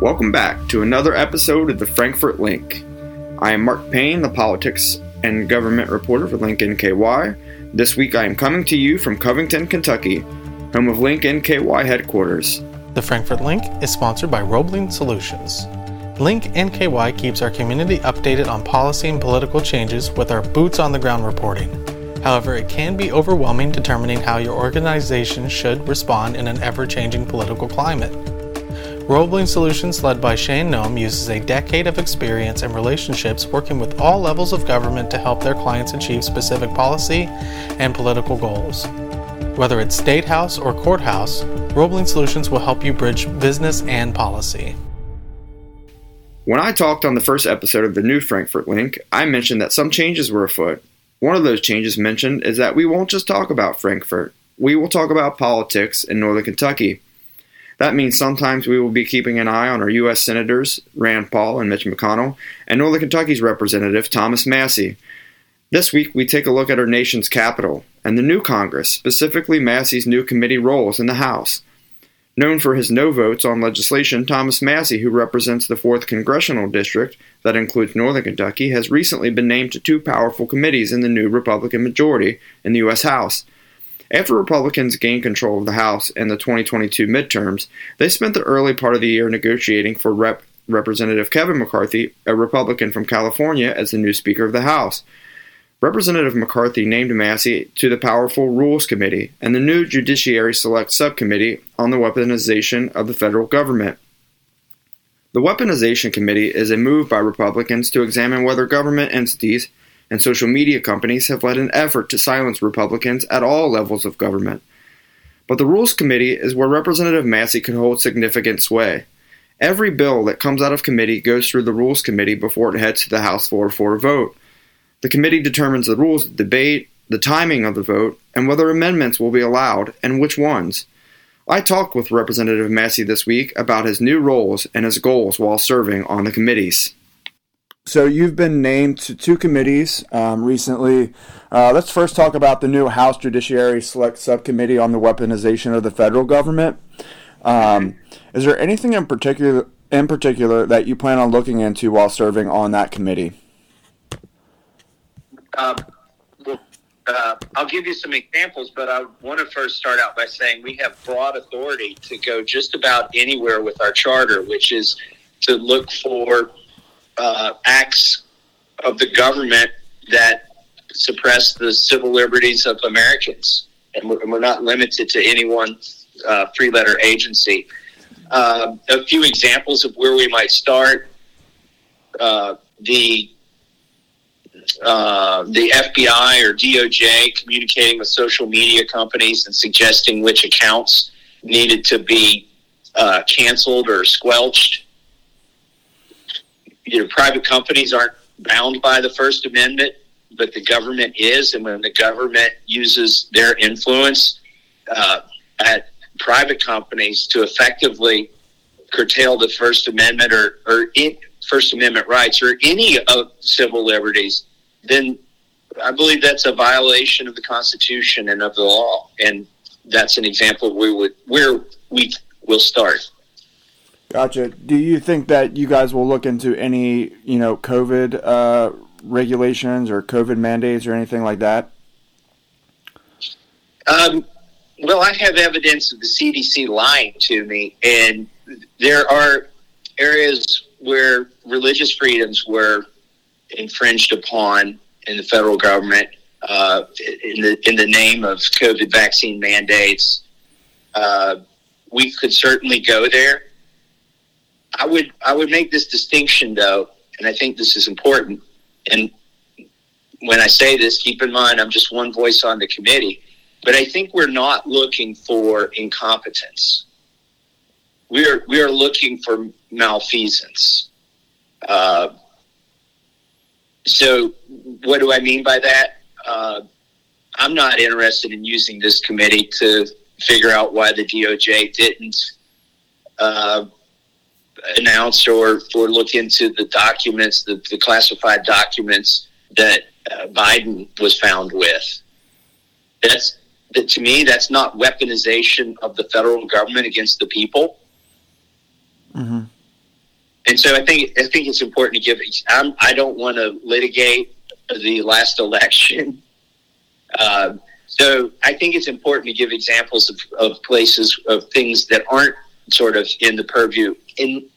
Welcome back to another episode of the Frankfort Link. I am Mark Payne, the politics and government reporter for Link NKY. This week I am coming to you from Covington, Kentucky, home of Link NKY headquarters. The Frankfurt Link is sponsored by Roebling Solutions. Link NKY keeps our community updated on policy and political changes with our boots on the ground reporting. However, it can be overwhelming determining how your organization should respond in an ever changing political climate. Roebling Solutions, led by Shane Noem, uses a decade of experience and relationships working with all levels of government to help their clients achieve specific policy and political goals. Whether it's State House or Courthouse, Roebling Solutions will help you bridge business and policy. When I talked on the first episode of the new Frankfort Link, I mentioned that some changes were afoot. One of those changes mentioned is that we won't just talk about Frankfort, we will talk about politics in Northern Kentucky. That means sometimes we will be keeping an eye on our U.S. Senators, Rand Paul and Mitch McConnell, and Northern Kentucky's Representative Thomas Massie. This week, we take a look at our nation's capital and the new Congress, specifically Massie's new committee roles in the House. Known for his no votes on legislation, Thomas Massie, who represents the 4th Congressional District, that includes Northern Kentucky, has recently been named to two powerful committees in the new Republican majority in the U.S. House. After Republicans gained control of the House in the 2022 midterms, they spent the early part of the year negotiating for Rep. Representative Kevin McCarthy, a Republican from California, as the new Speaker of the House. Representative McCarthy named Massie to the powerful Rules Committee and the new Judiciary Select Subcommittee on the Weaponization of the Federal Government. The Weaponization Committee is a move by Republicans to examine whether government entities and social media companies have led an effort to silence Republicans at all levels of government. But the Rules Committee is where Representative Massie can hold significant sway. Every bill that comes out of committee goes through the Rules Committee before it heads to the House floor for a vote. The committee determines the rules of debate, the timing of the vote, and whether amendments will be allowed and which ones. I talked with Representative Massie this week about his new roles and his goals while serving on the committees. So you've been named to two committees um, recently. Uh, let's first talk about the new House Judiciary Select Subcommittee on the Weaponization of the Federal Government. Um, is there anything in particular in particular that you plan on looking into while serving on that committee? Um, uh, I'll give you some examples, but I want to first start out by saying we have broad authority to go just about anywhere with our charter, which is to look for uh, acts of the government that suppress the civil liberties of Americans. And we're, and we're not limited to any one uh, three letter agency. Uh, a few examples of where we might start uh, the uh, the FBI or DOJ communicating with social media companies and suggesting which accounts needed to be uh, canceled or squelched private companies aren't bound by the First Amendment, but the government is, and when the government uses their influence uh, at private companies to effectively curtail the First Amendment or, or First Amendment rights or any of civil liberties, then I believe that's a violation of the Constitution and of the law, and that's an example we would where we will start. Gotcha. Do you think that you guys will look into any, you know, COVID uh, regulations or COVID mandates or anything like that? Um, well, I have evidence of the CDC lying to me, and there are areas where religious freedoms were infringed upon in the federal government uh, in the in the name of COVID vaccine mandates. Uh, we could certainly go there. I would I would make this distinction though, and I think this is important. And when I say this, keep in mind I'm just one voice on the committee, but I think we're not looking for incompetence. We are we are looking for malfeasance. Uh, so, what do I mean by that? Uh, I'm not interested in using this committee to figure out why the DOJ didn't uh, announce or, or look into the documents, the, the classified documents that uh, Biden was found with. That's that to me, that's not weaponization of the federal government against the people. Mm-hmm. and so I think I think it's important to give. I'm, I don't want to litigate the last election. Uh, so I think it's important to give examples of, of places of things that aren't sort of in the purview in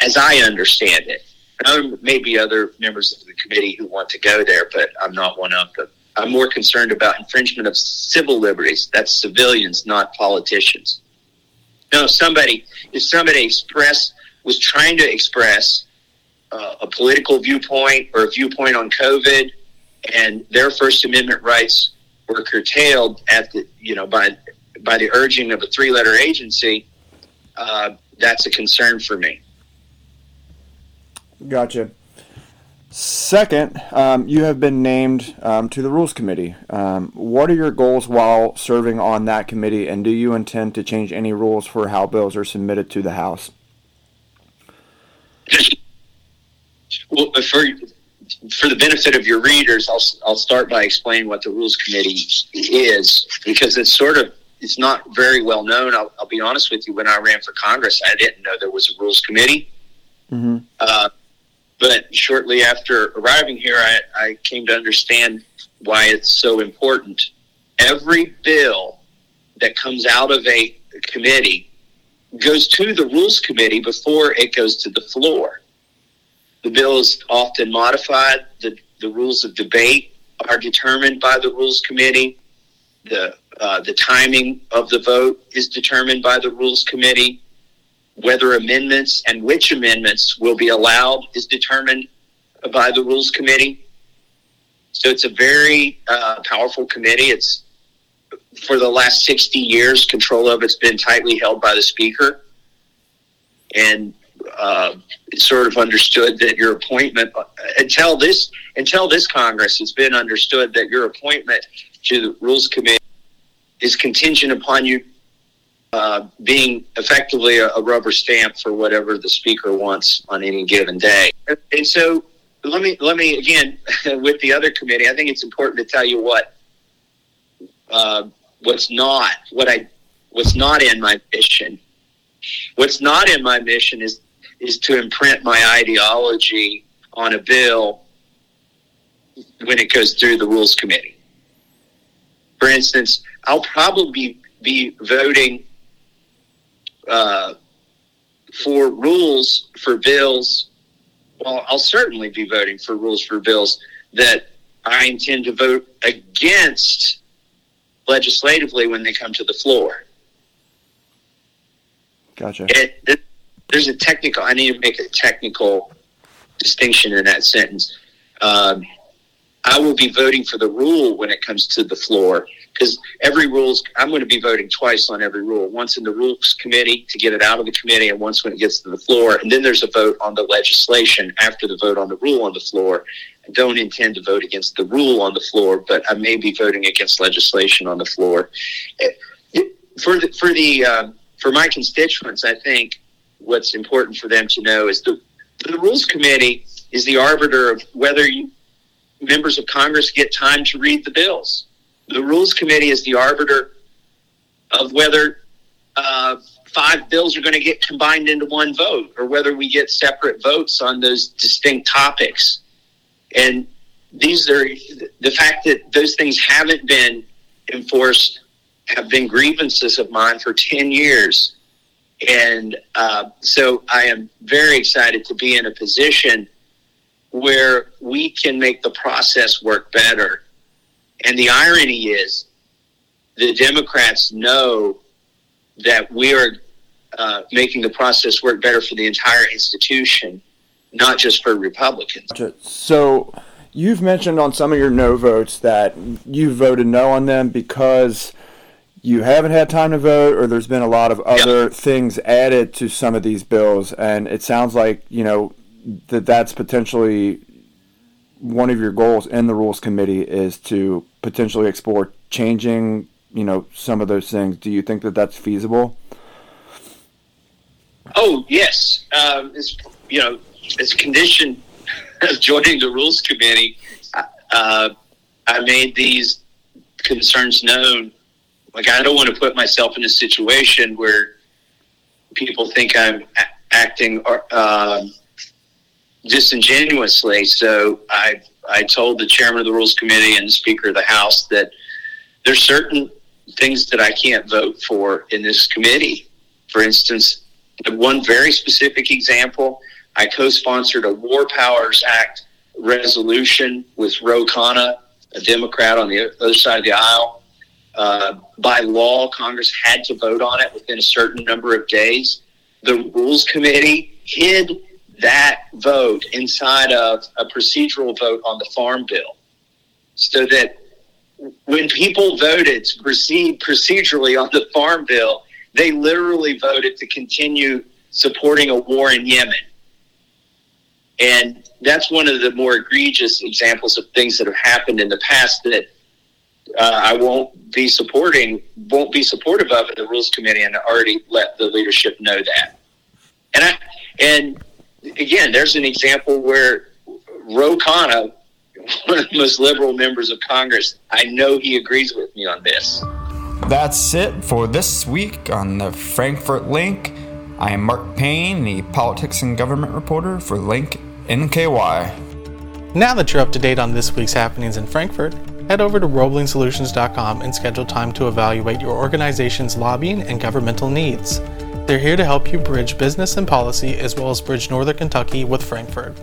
as I understand it. There may be other members of the committee who want to go there, but I'm not one of them. I'm more concerned about infringement of civil liberties. That's civilians, not politicians. No, somebody if somebody express was trying to express uh, a political viewpoint or a viewpoint on COVID, and their First Amendment rights were curtailed at the you know by by the urging of a three letter agency. Uh, that's a concern for me. Gotcha. Second, um, you have been named um, to the Rules Committee. Um, what are your goals while serving on that committee, and do you intend to change any rules for how bills are submitted to the House? Well, for for the benefit of your readers, I'll I'll start by explaining what the Rules Committee is because it's sort of it's not very well known. I'll, I'll be honest with you. When I ran for Congress, I didn't know there was a Rules Committee. Mm-hmm. Uh, but shortly after arriving here, I, I came to understand why it's so important. Every bill that comes out of a committee goes to the Rules Committee before it goes to the floor. The bill is often modified. The, the rules of debate are determined by the Rules Committee. The, uh, the timing of the vote is determined by the Rules Committee. Whether amendments and which amendments will be allowed is determined by the Rules Committee. So it's a very uh, powerful committee. It's for the last 60 years, control of it's been tightly held by the Speaker. And uh, it's sort of understood that your appointment until this until this Congress, it's been understood that your appointment to the Rules Committee is contingent upon you uh, being effectively a, a, rubber stamp for whatever the speaker wants on any given day. And so, let me let me again with the other committee. I think it's important to tell you what uh, what's not what I what's not in my mission. What's not in my mission is is to imprint my ideology on a bill when it goes through the rules committee. For instance, I'll probably be voting uh, for rules for bills. Well, I'll certainly be voting for rules for bills that I intend to vote against legislatively when they come to the floor. Gotcha. It, it, there's a technical. I need to make a technical distinction in that sentence. Um, I will be voting for the rule when it comes to the floor because every rules I'm going to be voting twice on every rule. Once in the rules committee to get it out of the committee, and once when it gets to the floor. And then there's a vote on the legislation after the vote on the rule on the floor. I don't intend to vote against the rule on the floor, but I may be voting against legislation on the floor. For the for the uh, for my constituents, I think what's important for them to know is the the rules committee is the arbiter of whether you, members of Congress get time to read the bills the Rules Committee is the arbiter of whether uh, five bills are going to get combined into one vote or whether we get separate votes on those distinct topics. And these are the fact that those things haven't been enforced have been grievances of mine for 10 years. And uh, so I am very excited to be in a position where we can make the process work better and the irony is, the Democrats know that we are uh, making the process work better for the entire institution, not just for Republicans. So, you've mentioned on some of your no votes that you voted no on them because you haven't had time to vote or there's been a lot of other yep. things added to some of these bills and it sounds like you know that that's potentially one of your goals in the rules committee is to potentially explore changing, you know, some of those things. Do you think that that's feasible? Oh yes, um, it's you know, as a condition of joining the rules committee, uh, I made these concerns known. Like I don't want to put myself in a situation where people think I'm acting or. Um, disingenuously. So I I told the chairman of the Rules Committee and the Speaker of the House that there's certain things that I can't vote for in this committee. For instance, one very specific example, I co-sponsored a War Powers Act resolution with Ro Khanna, a Democrat on the other side of the aisle. Uh, by law, Congress had to vote on it within a certain number of days. The Rules Committee hid that vote inside of a procedural vote on the Farm Bill so that when people voted to proceed procedurally on the Farm Bill, they literally voted to continue supporting a war in Yemen. And that's one of the more egregious examples of things that have happened in the past that uh, I won't be supporting, won't be supportive of in the Rules Committee, and I already let the leadership know that. And I, and again, there's an example where Ro Khanna, one of the most liberal members of Congress, I know he agrees with me on this. That's it for this week on the Frankfort Link. I am Mark Payne, the politics and government reporter for Link NKY. Now that you're up to date on this week's happenings in Frankfort, head over to roeblingsolutions.com and schedule time to evaluate your organization's lobbying and governmental needs. They're here to help you bridge business and policy as well as bridge Northern Kentucky with Frankfort.